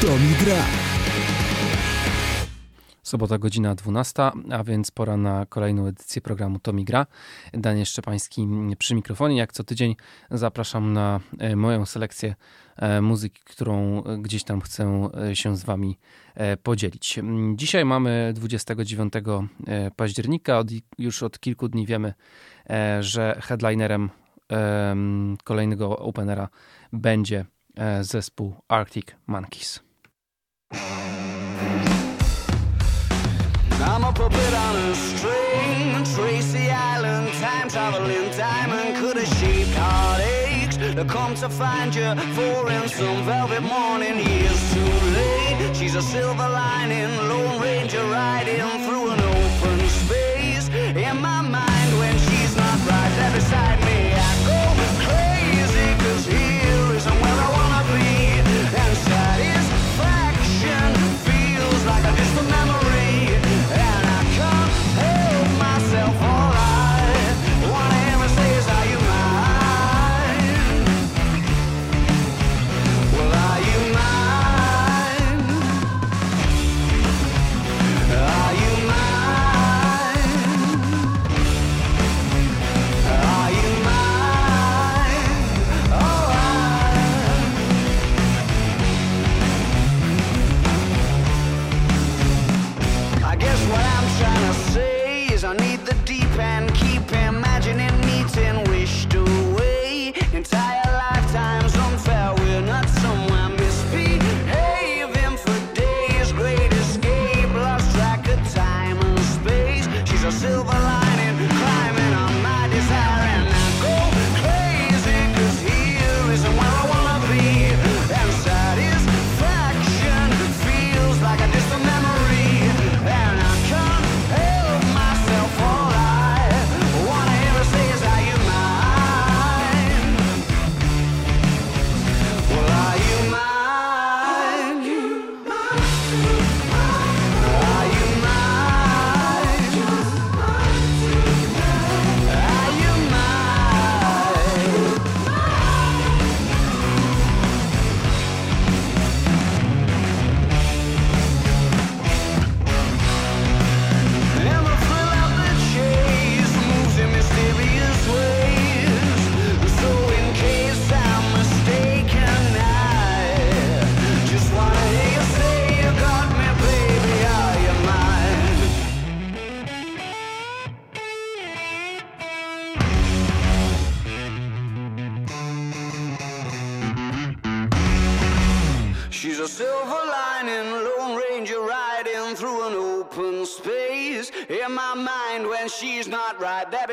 Tomi Gra. Sobota godzina 12, a więc pora na kolejną edycję programu Tomi Gra. Daniel Szczepański przy mikrofonie. Jak co tydzień zapraszam na e, moją selekcję e, muzyki, którą gdzieś tam chcę e, się z wami podzielić. Dzisiaj mamy 29 października. Już od kilku dni wiemy, że headlinerem kolejnego openera będzie zespół Arctic Monkeys. I'm a puppet on a string, Tracy Island, time traveling diamond, could have shaped heartaches to come to find you? For in some velvet morning. Years too late, she's a silver lining, Lone Ranger riding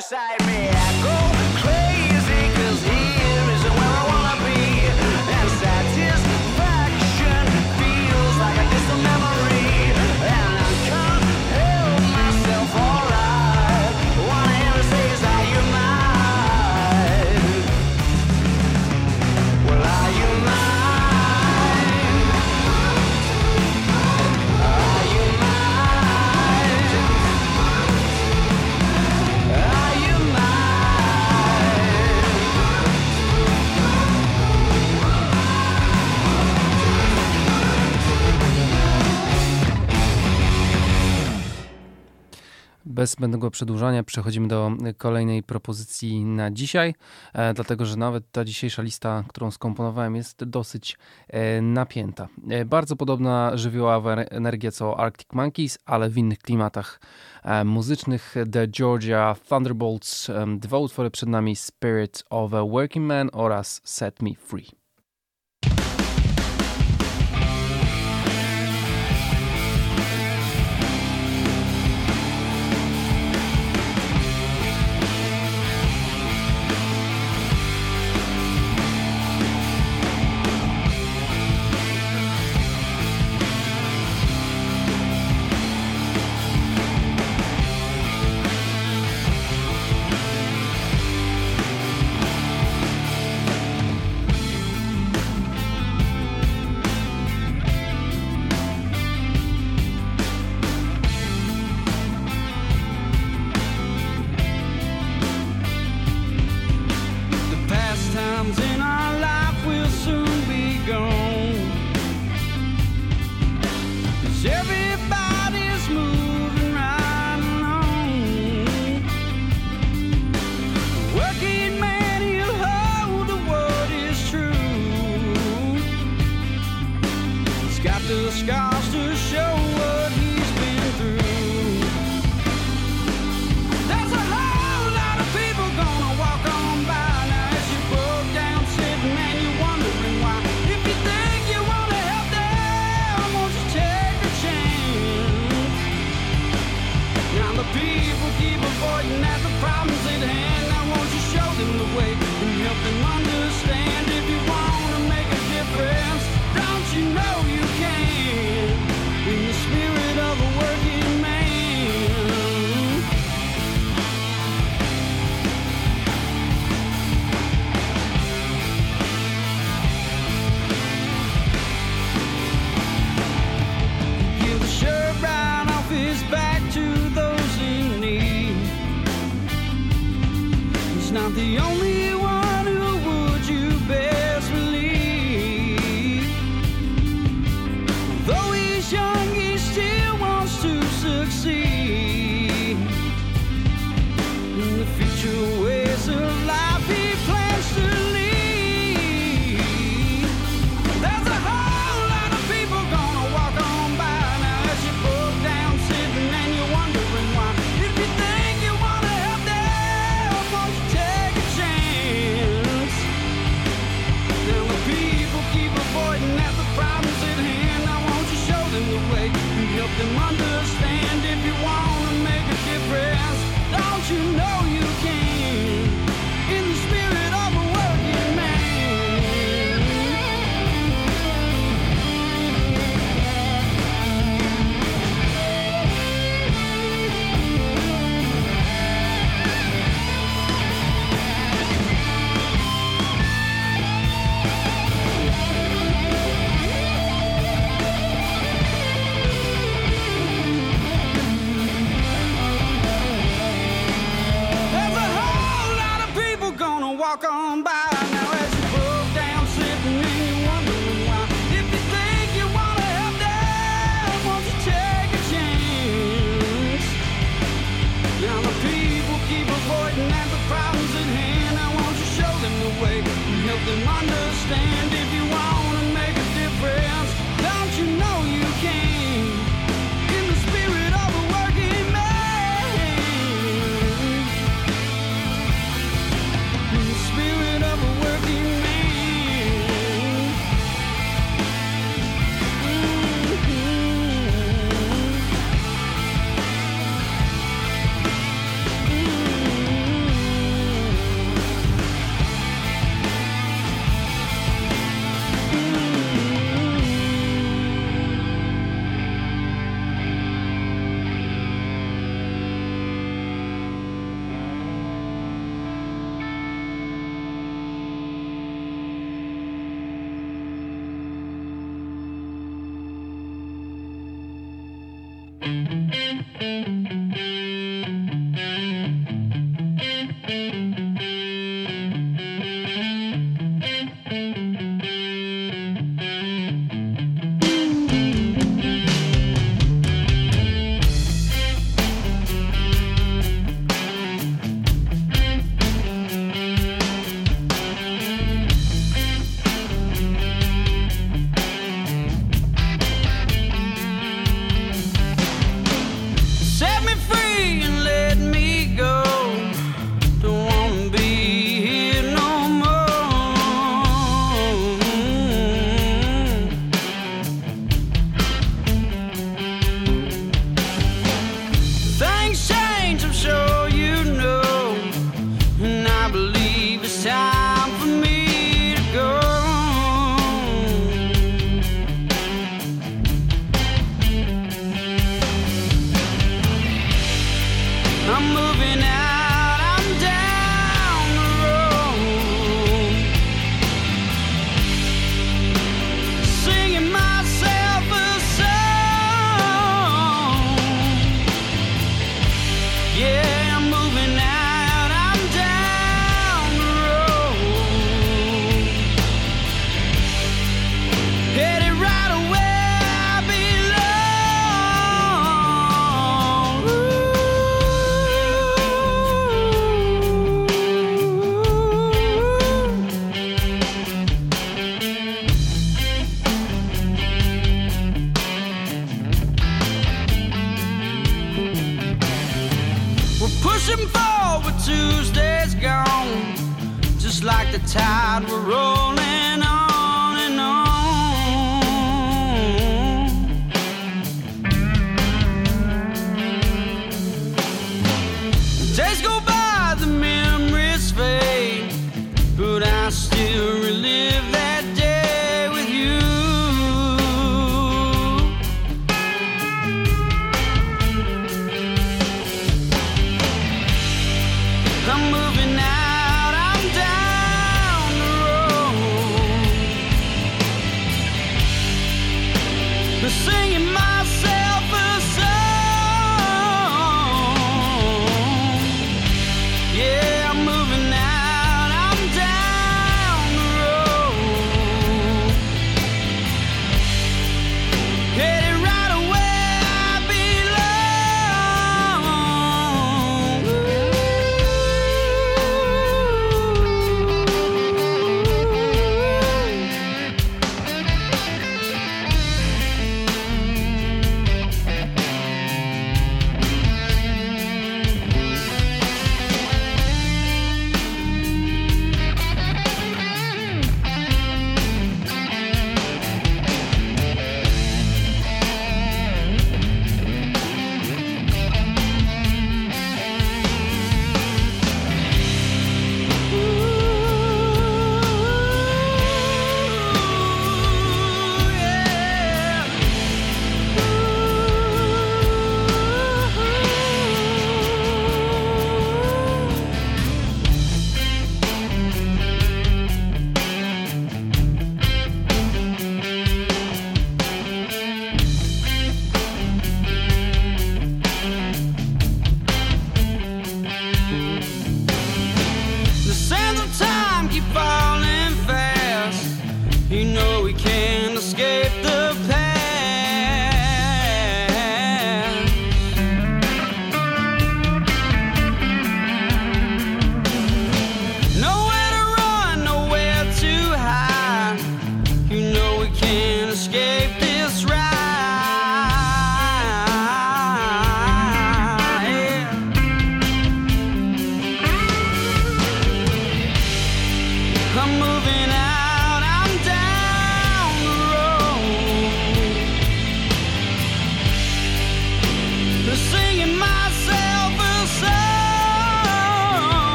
suicide. Bez zbędnego przedłużania przechodzimy do kolejnej propozycji na dzisiaj, e, dlatego że nawet ta dzisiejsza lista, którą skomponowałem, jest dosyć e, napięta. E, bardzo podobna żywiołowa energia co Arctic Monkeys, ale w innych klimatach muzycznych. The Georgia Thunderbolts, dwa utwory przed nami Spirit of a Working Man oraz Set Me Free. Walk on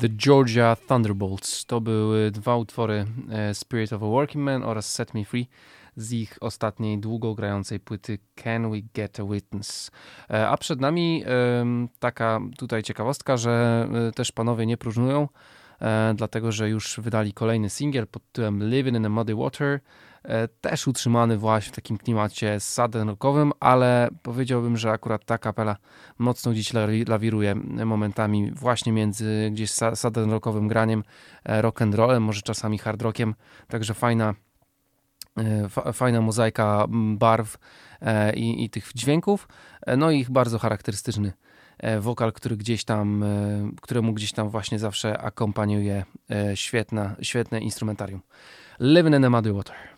The Georgia Thunderbolts. To były dwa utwory e, Spirit of a Working Man oraz Set Me Free z ich ostatniej długo grającej płyty Can We Get a Witness. E, a przed nami taka tutaj ciekawostka, że e, też panowie nie próżnują, dlatego że już wydali kolejny singiel pod tytułem Living in a Muddy Water. E, też utrzymany właśnie w takim klimacie southern rockowym, ale powiedziałbym, że akurat ta kapela mocno gdzieś lawiruje momentami właśnie między gdzieś southern rockowym graniem, e, rock and rollem, może czasami hard rockiem, także fajna e, fajna mozaika barw i, i tych dźwięków, no i ich bardzo charakterystyczny wokal, który gdzieś tam, któremu gdzieś tam właśnie zawsze akompaniuje świetna, świetne instrumentarium. Living in a Muddy Water.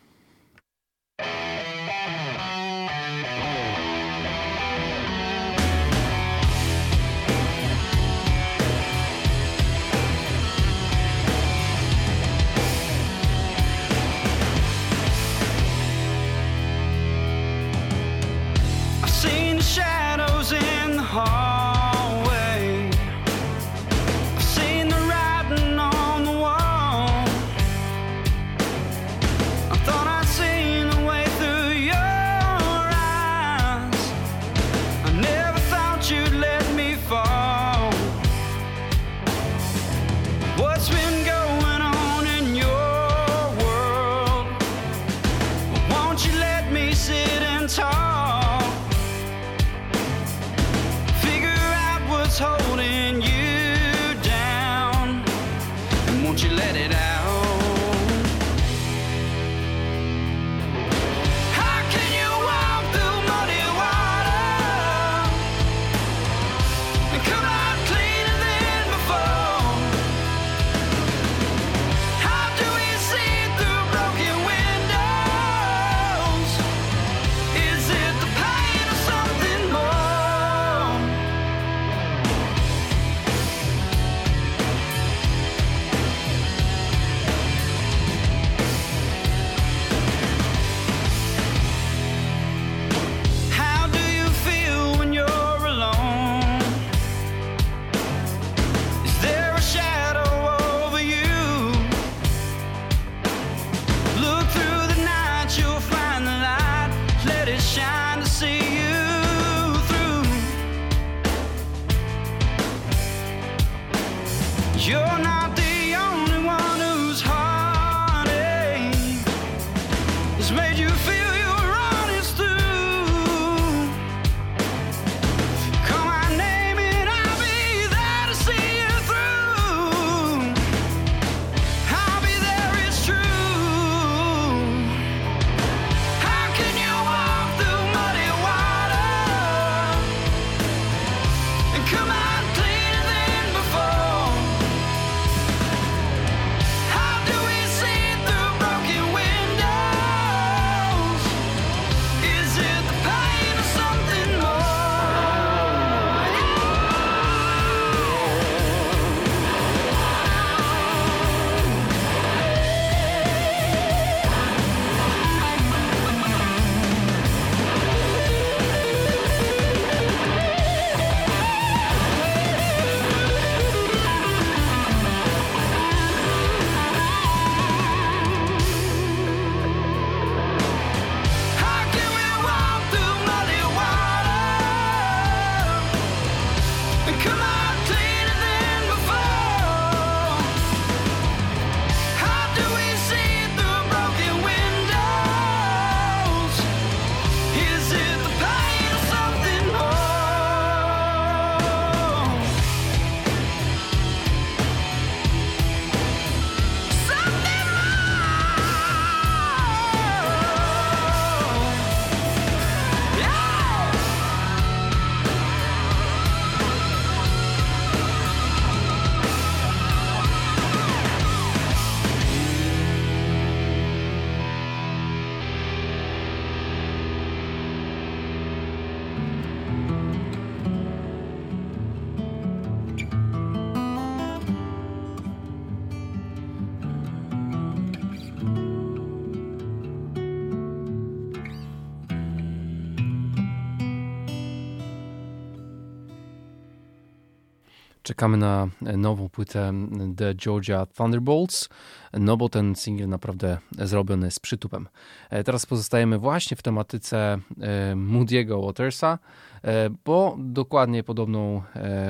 Czekamy na nową płytę The Georgia Thunderbolts, no bo ten singiel naprawdę zrobiony z przytupem. E, teraz pozostajemy właśnie w tematyce e, Moody'ego Watersa, e, bo dokładnie podobną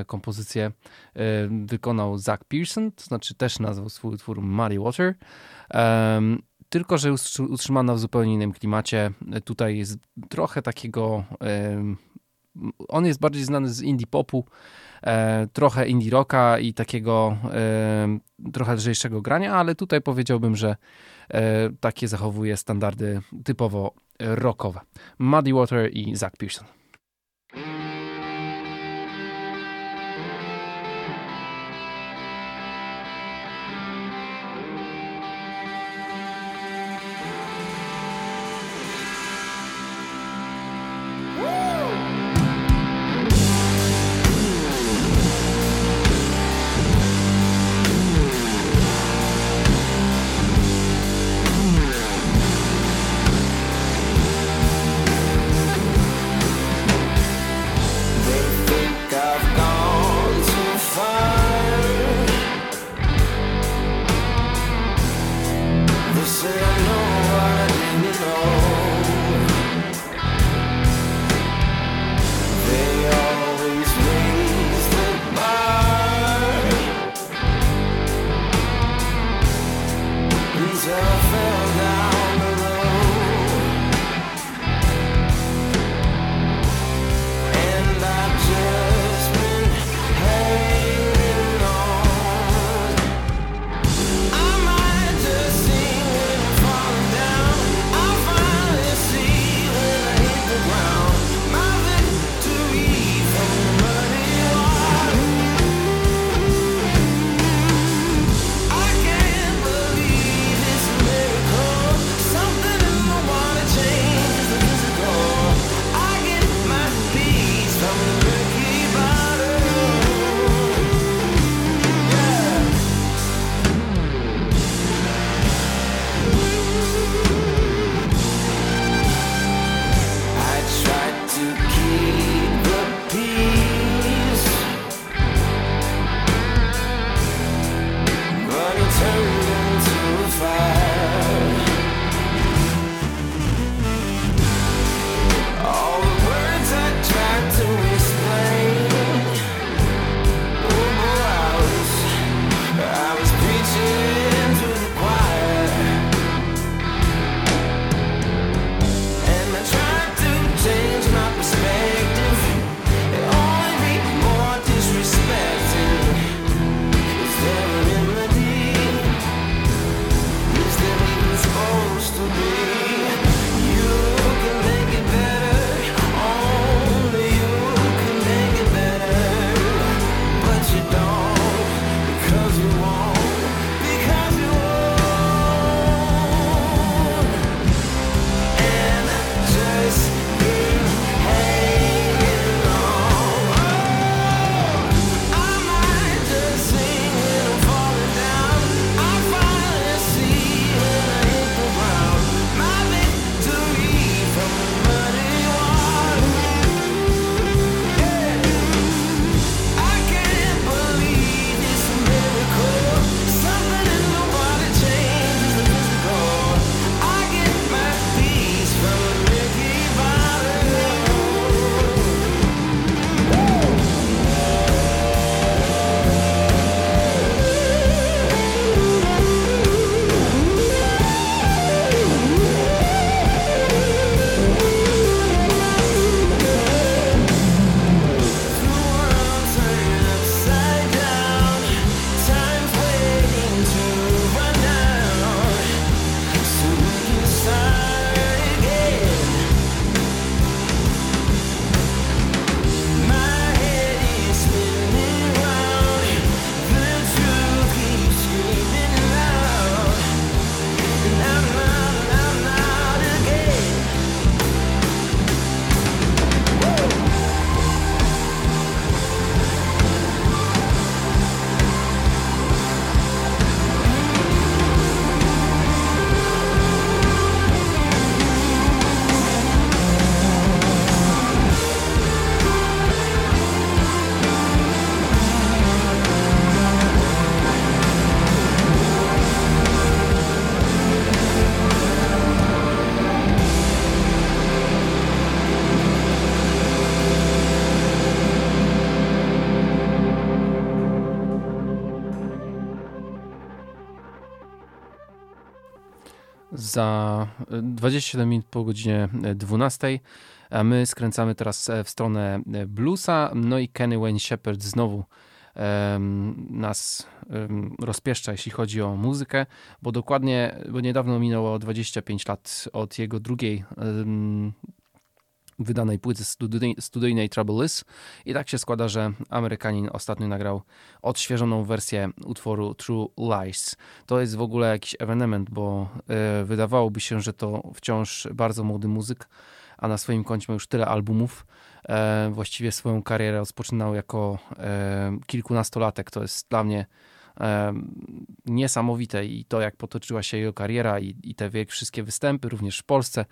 kompozycję wykonał Zach Pearson, to znaczy też nazwał swój utwór Muddy Water tylko że utrzymana w zupełnie innym klimacie. Tutaj jest trochę takiego. On jest bardziej znany z indie popu, e, trochę indie rocka i takiego trochę lżejszego grania, ale tutaj powiedziałbym, że e, takie zachowuje standardy typowo rockowe. Muddy Water i Zach Pearson. Za 27 minut po godzinie 12. A my skręcamy teraz w stronę bluesa. No i Kenny Wayne Shepherd znowu nas rozpieszcza, jeśli chodzi o muzykę, bo dokładnie, bo niedawno minęło 25 lat od jego drugiej wydanej płyty studyjnej, Trouble Is i tak się składa, że Amerykanin ostatnio nagrał odświeżoną wersję utworu True Lies. To jest w ogóle jakiś ewenement, bo e, wydawałoby się, że to wciąż bardzo młody muzyk, a na swoim koncie ma już tyle albumów, E, właściwie swoją karierę rozpoczynał jako e, kilkunastolatek. To jest dla mnie niesamowite i to, jak potoczyła się jego kariera i, i te wszystkie występy, również w Polsce,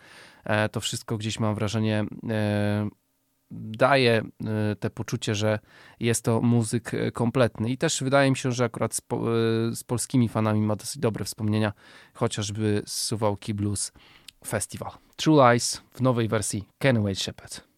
to wszystko gdzieś mam wrażenie daje te poczucie, że jest to muzyk kompletny. I też wydaje mi się, że akurat z, z polskimi fanami ma dosyć dobre wspomnienia, chociażby z Suwałki Blues Festival. True Lies w nowej wersji Kenny Wade Shepherd.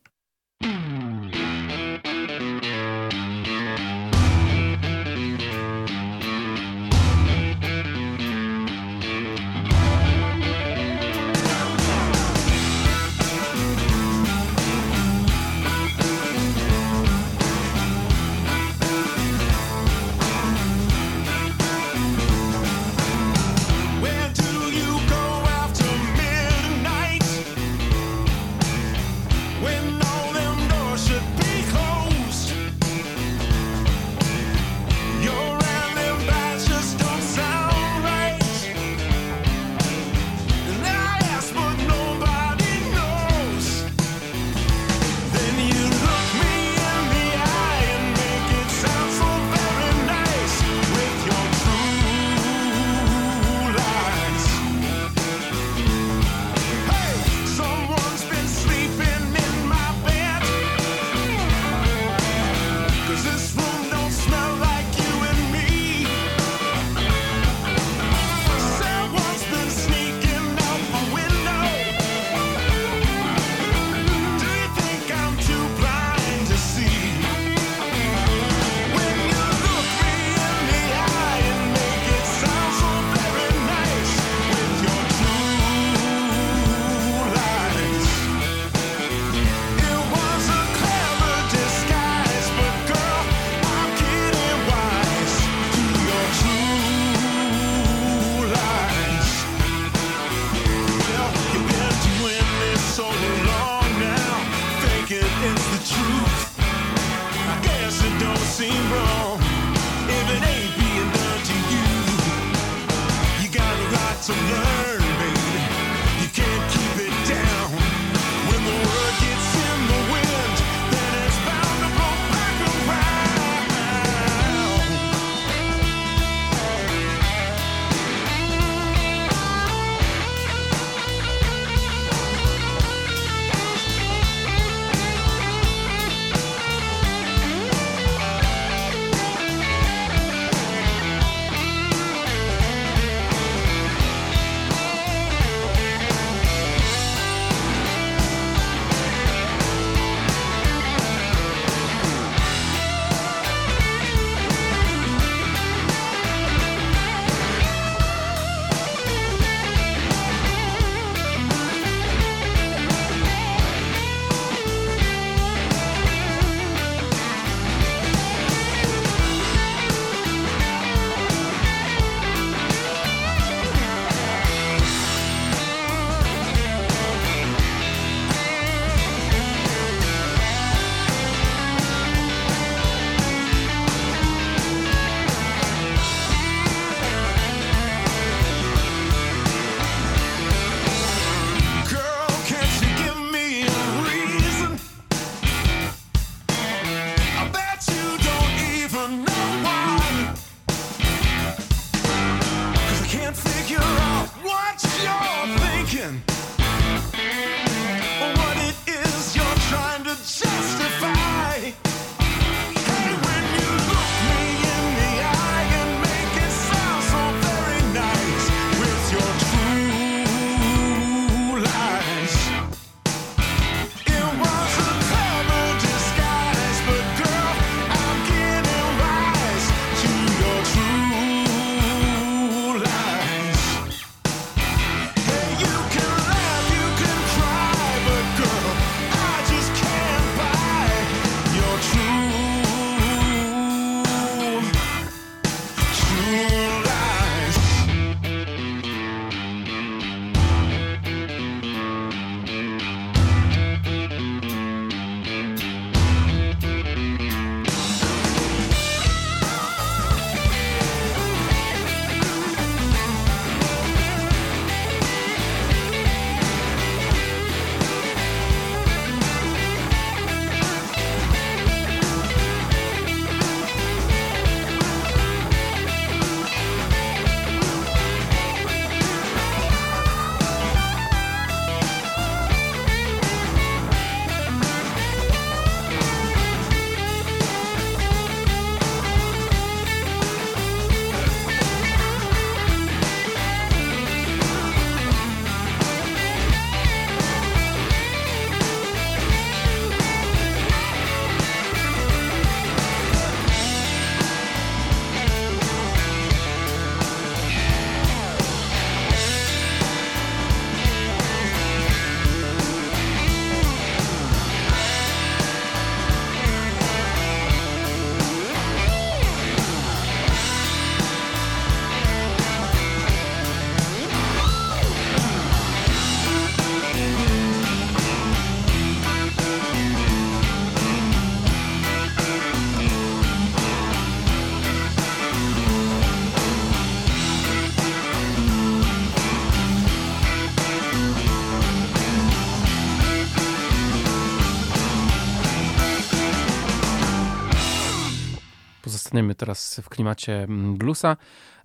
tętnymy teraz w klimacie mm, bluesa,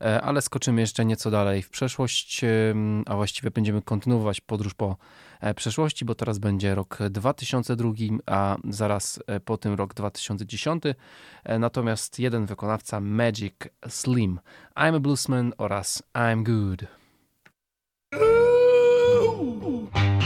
e, ale skoczymy jeszcze nieco dalej w przeszłość, a właściwie będziemy kontynuować podróż po e, przeszłości, bo teraz będzie rok 2002, a zaraz e, po tym rok 2010. Natomiast jeden wykonawca Magic Slim, I'm a Bluesman oraz I'm Good. Ooh.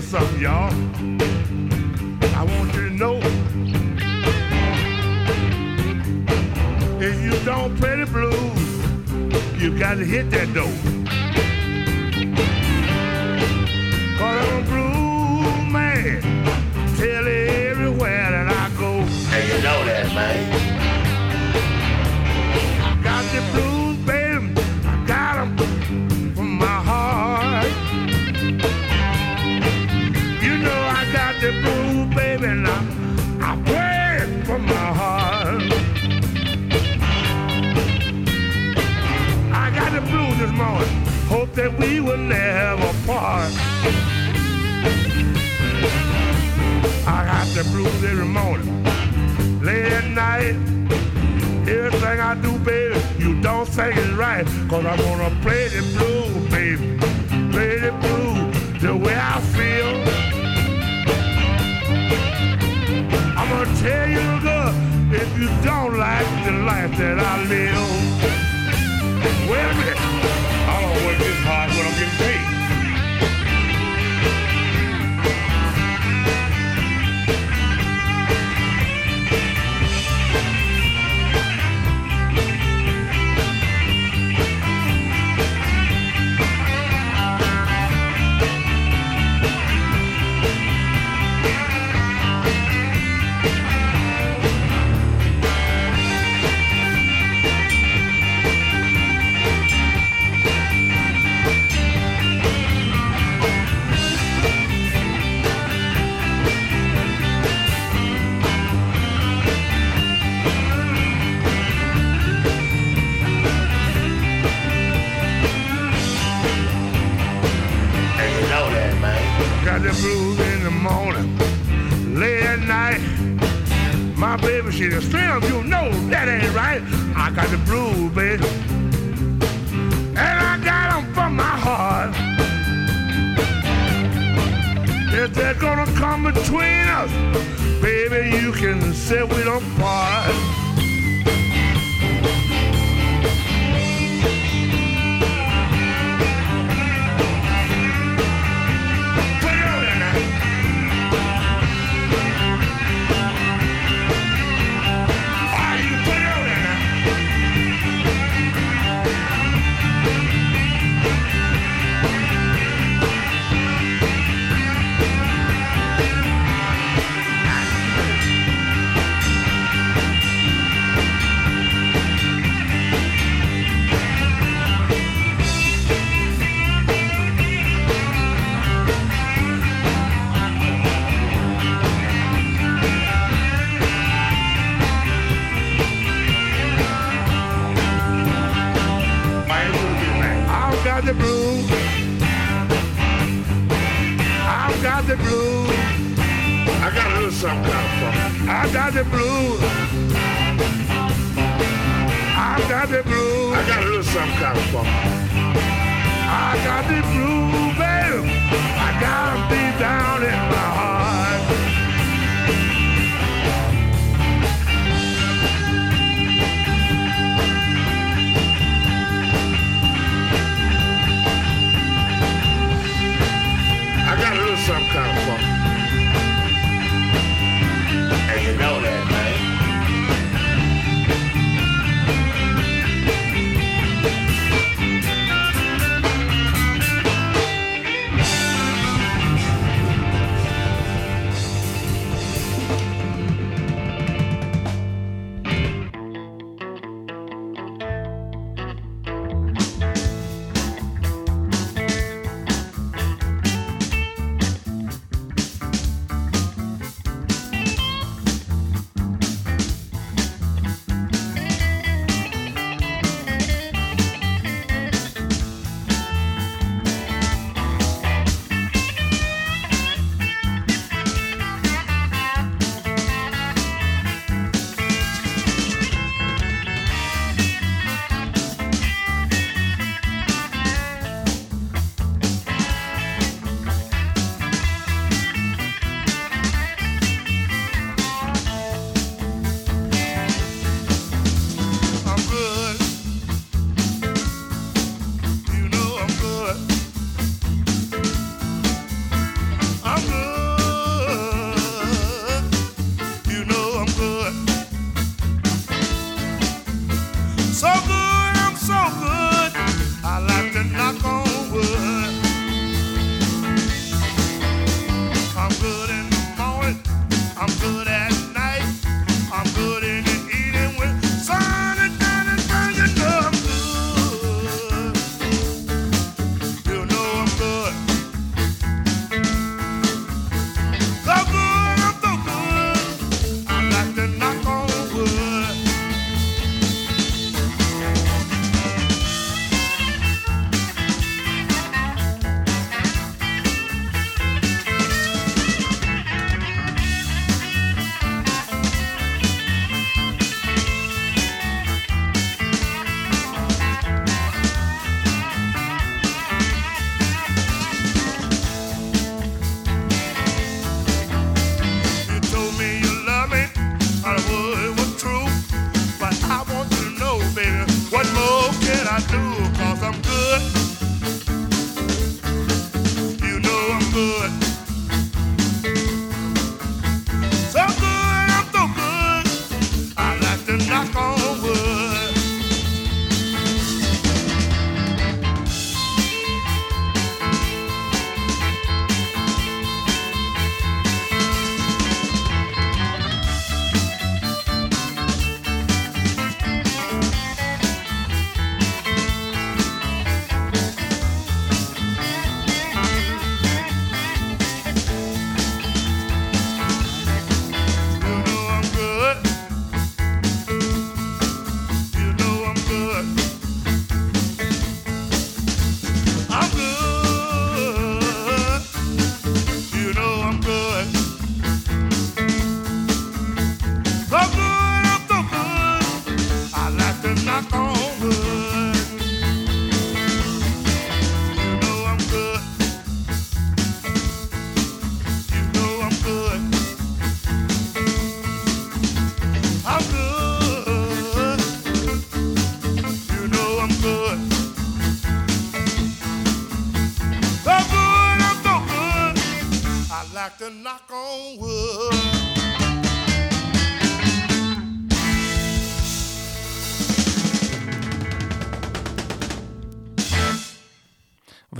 something, y'all. life that I live.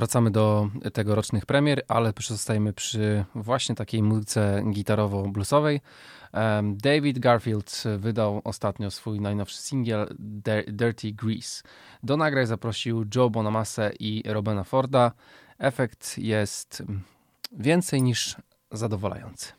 Wracamy do tegorocznych premier, ale pozostajemy przy właśnie takiej muzyce gitarowo-bluesowej. David Garfield wydał ostatnio swój najnowszy singiel Dirty Grease. Do nagrań zaprosił Joe Bonamasse i Robena Forda. Efekt jest więcej niż zadowalający.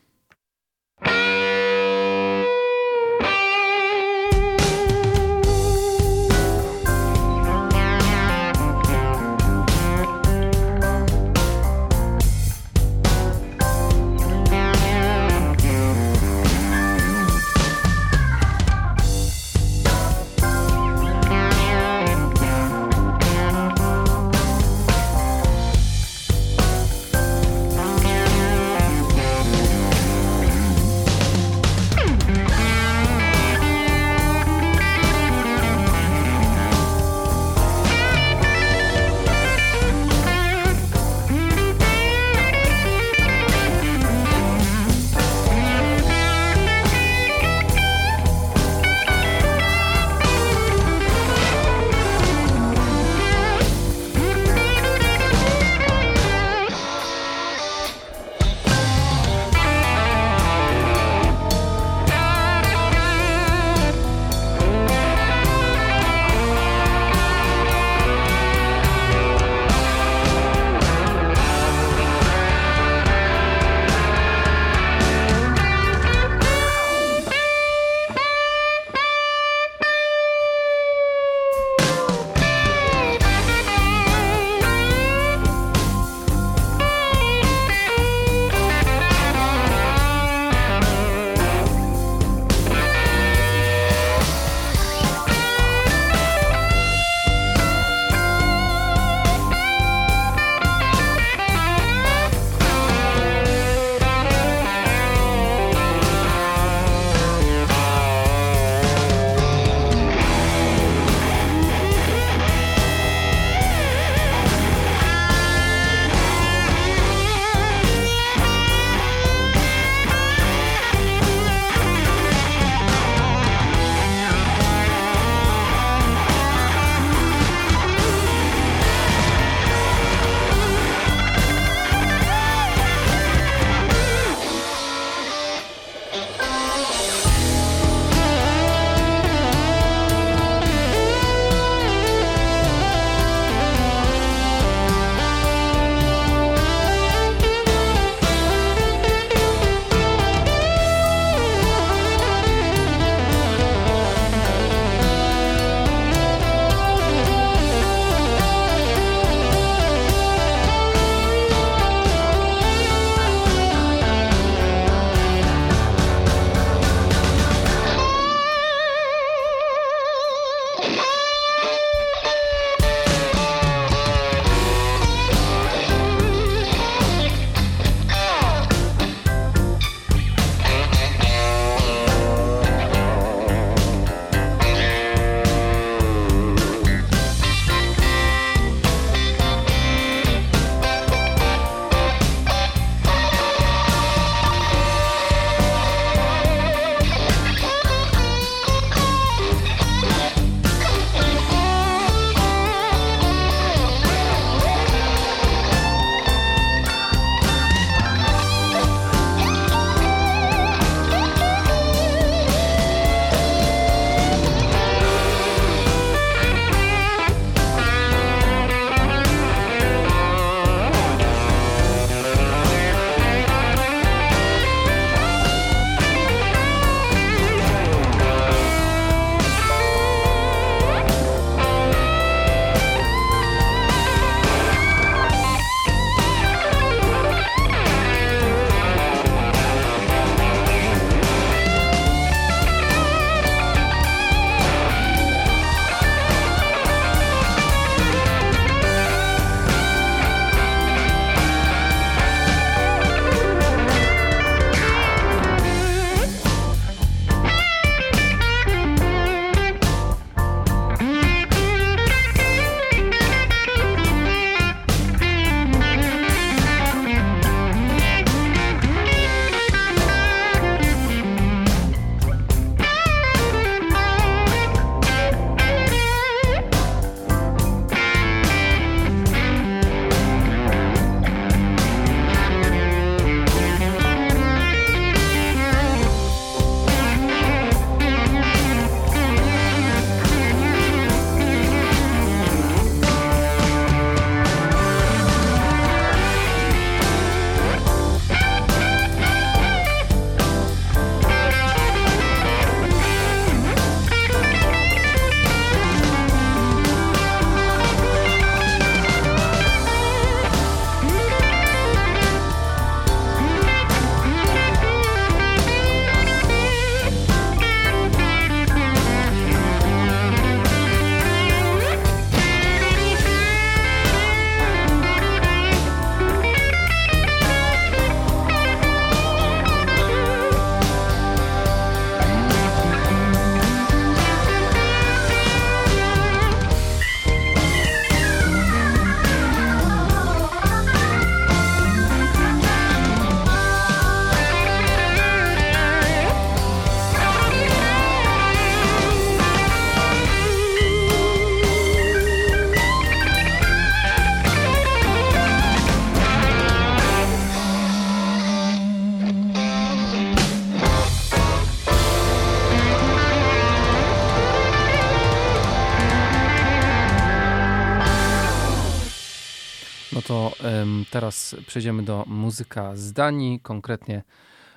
To um, teraz przejdziemy do muzyka z Danii, konkretnie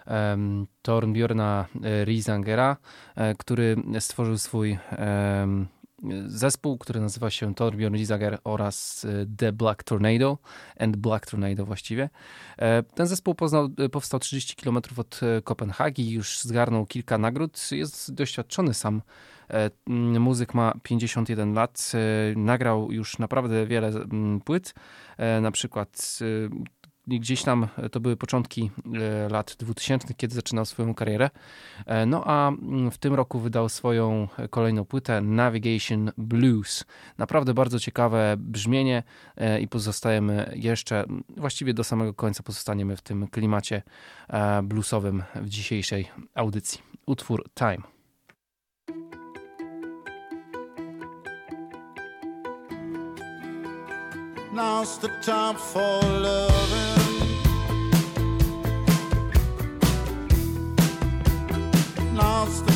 um, Tornbjörna e, Risangera, e, który stworzył swój um, zespół, który nazywa się Torbjörn Risager oraz e, The Black Tornado and Black Tornado właściwie. Ten zespół poznał, powstał 30 km od Kopenhagi, już zgarnął kilka nagród, jest doświadczony sam muzyk ma 51 lat, nagrał już naprawdę wiele płyt, na przykład gdzieś tam to były początki e, lat 2000, kiedy zaczynał swoją karierę. E, no a mm, w tym roku wydał swoją kolejną płytę Navigation Blues. Naprawdę bardzo ciekawe brzmienie e, i pozostajemy jeszcze, właściwie do samego końca pozostaniemy w tym klimacie bluesowym w dzisiejszej audycji. Utwór Time. Now's the time for loving. Now's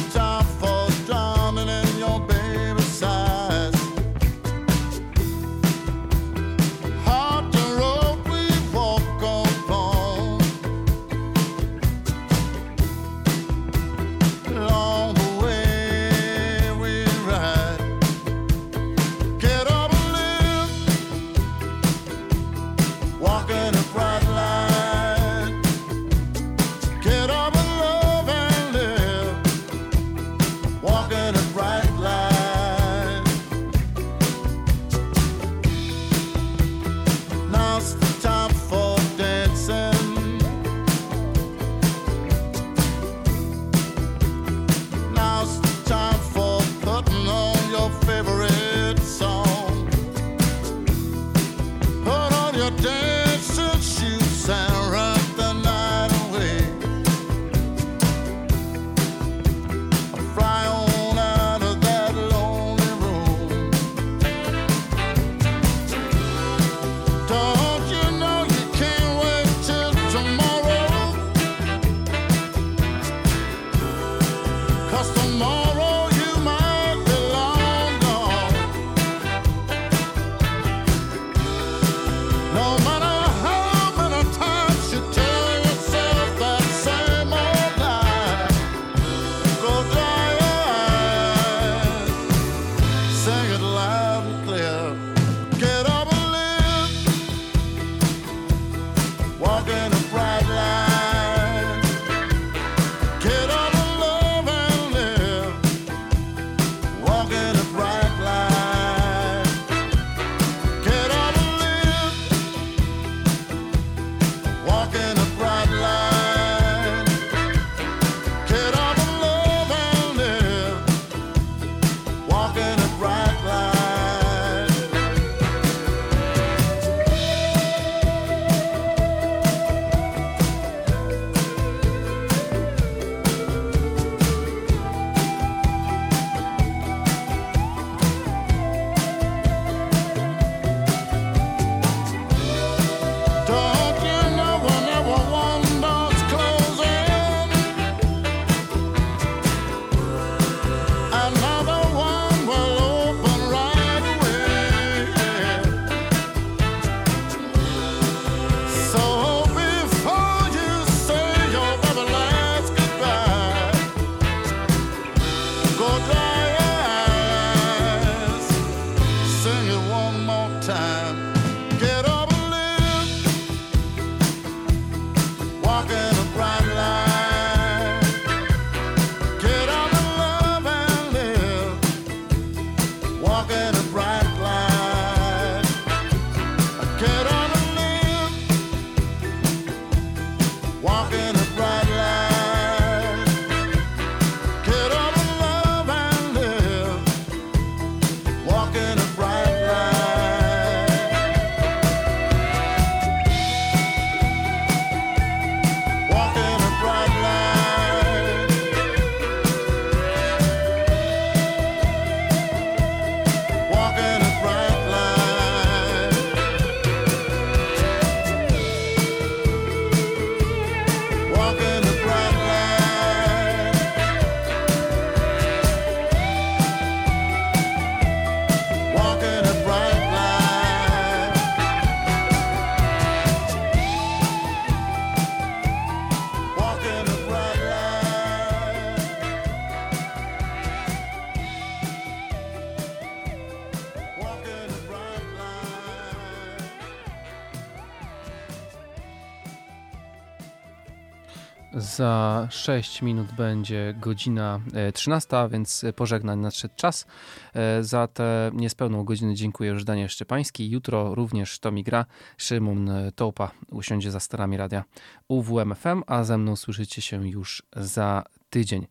Za 6 minut będzie godzina 13, e, więc pożegnań nadszedł czas. E, za tę niespełną godzinę dziękuję już Daniel Szczepański. Jutro również to mi gra. Szymon Topa usiądzie za starami radia UWMFM, a ze mną słyszycie się już za tydzień.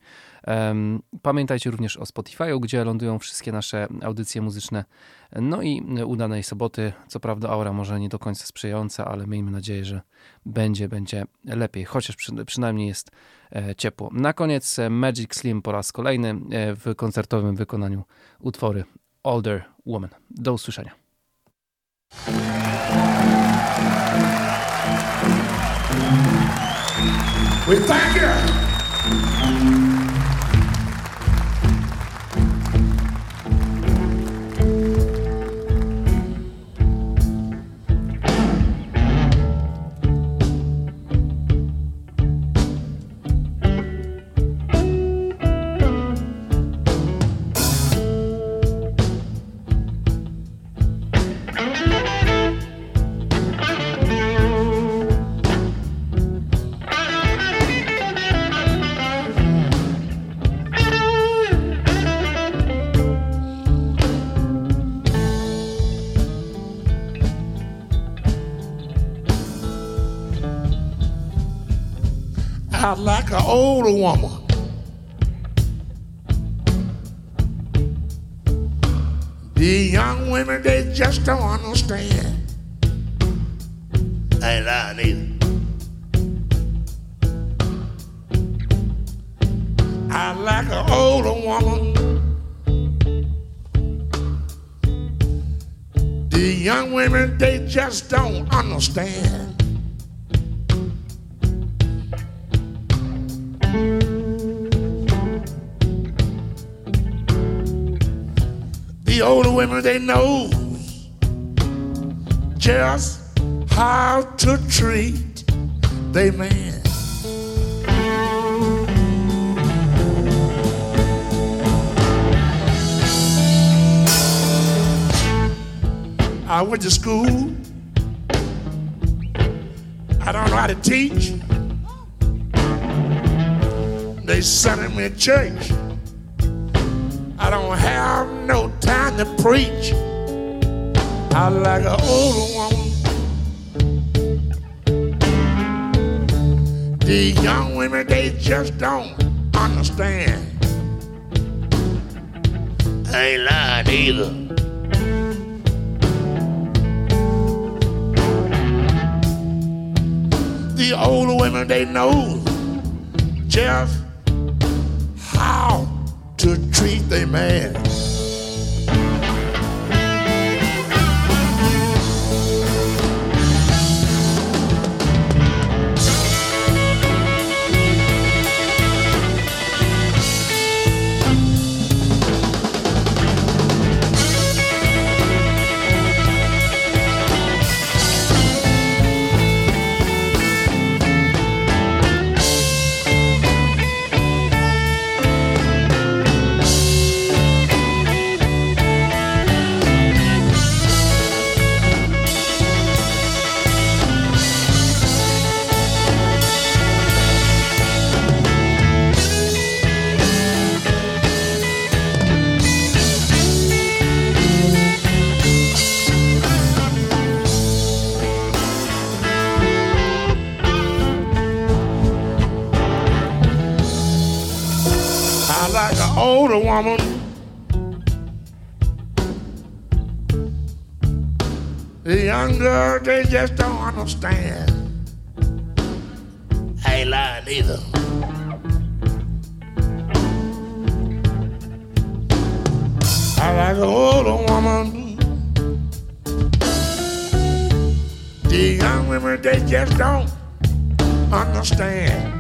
Pamiętajcie również o Spotify'u, gdzie lądują wszystkie nasze audycje muzyczne. No i udanej soboty. Co prawda aura może nie do końca sprzyjająca, ale miejmy nadzieję, że będzie, będzie lepiej, chociaż przy, przynajmniej jest e, ciepło. Na koniec e, Magic Slim po raz kolejny e, w koncertowym wykonaniu utwory Older Woman. Do usłyszenia. We thank you. Thank you. Woman. The young women, they just don't understand. Ain't lying either. I like an older woman. The young women, they just don't understand. Women, they know just how to treat their man. I went to school. I don't know how to teach. They sent me to church. I don't have no time to preach. I like an older woman. The young women, they just don't understand. I ain't lying either. The older women, they know just to treat their man. Woman. The young girl, they just don't understand. I ain't lying either. I like an older woman. The young women, they just don't understand.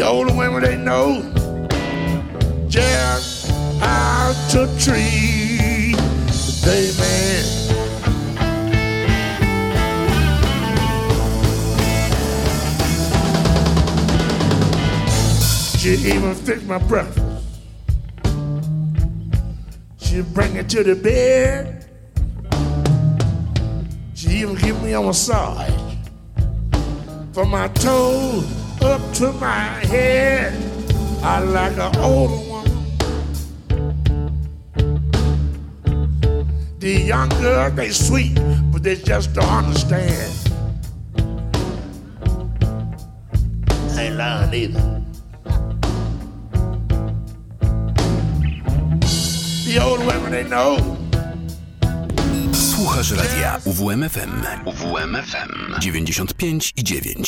The older women, they know just how to treat they man. She even fixed my breakfast. She bring it to the bed. She even give me a massage. for my toes up to my head. I like an older woman. The young girls, they sweet, but they just don't understand. I ain't lying either. The old women, they know. Słuchasz radia UWMFM. UWMFM 95 i 9.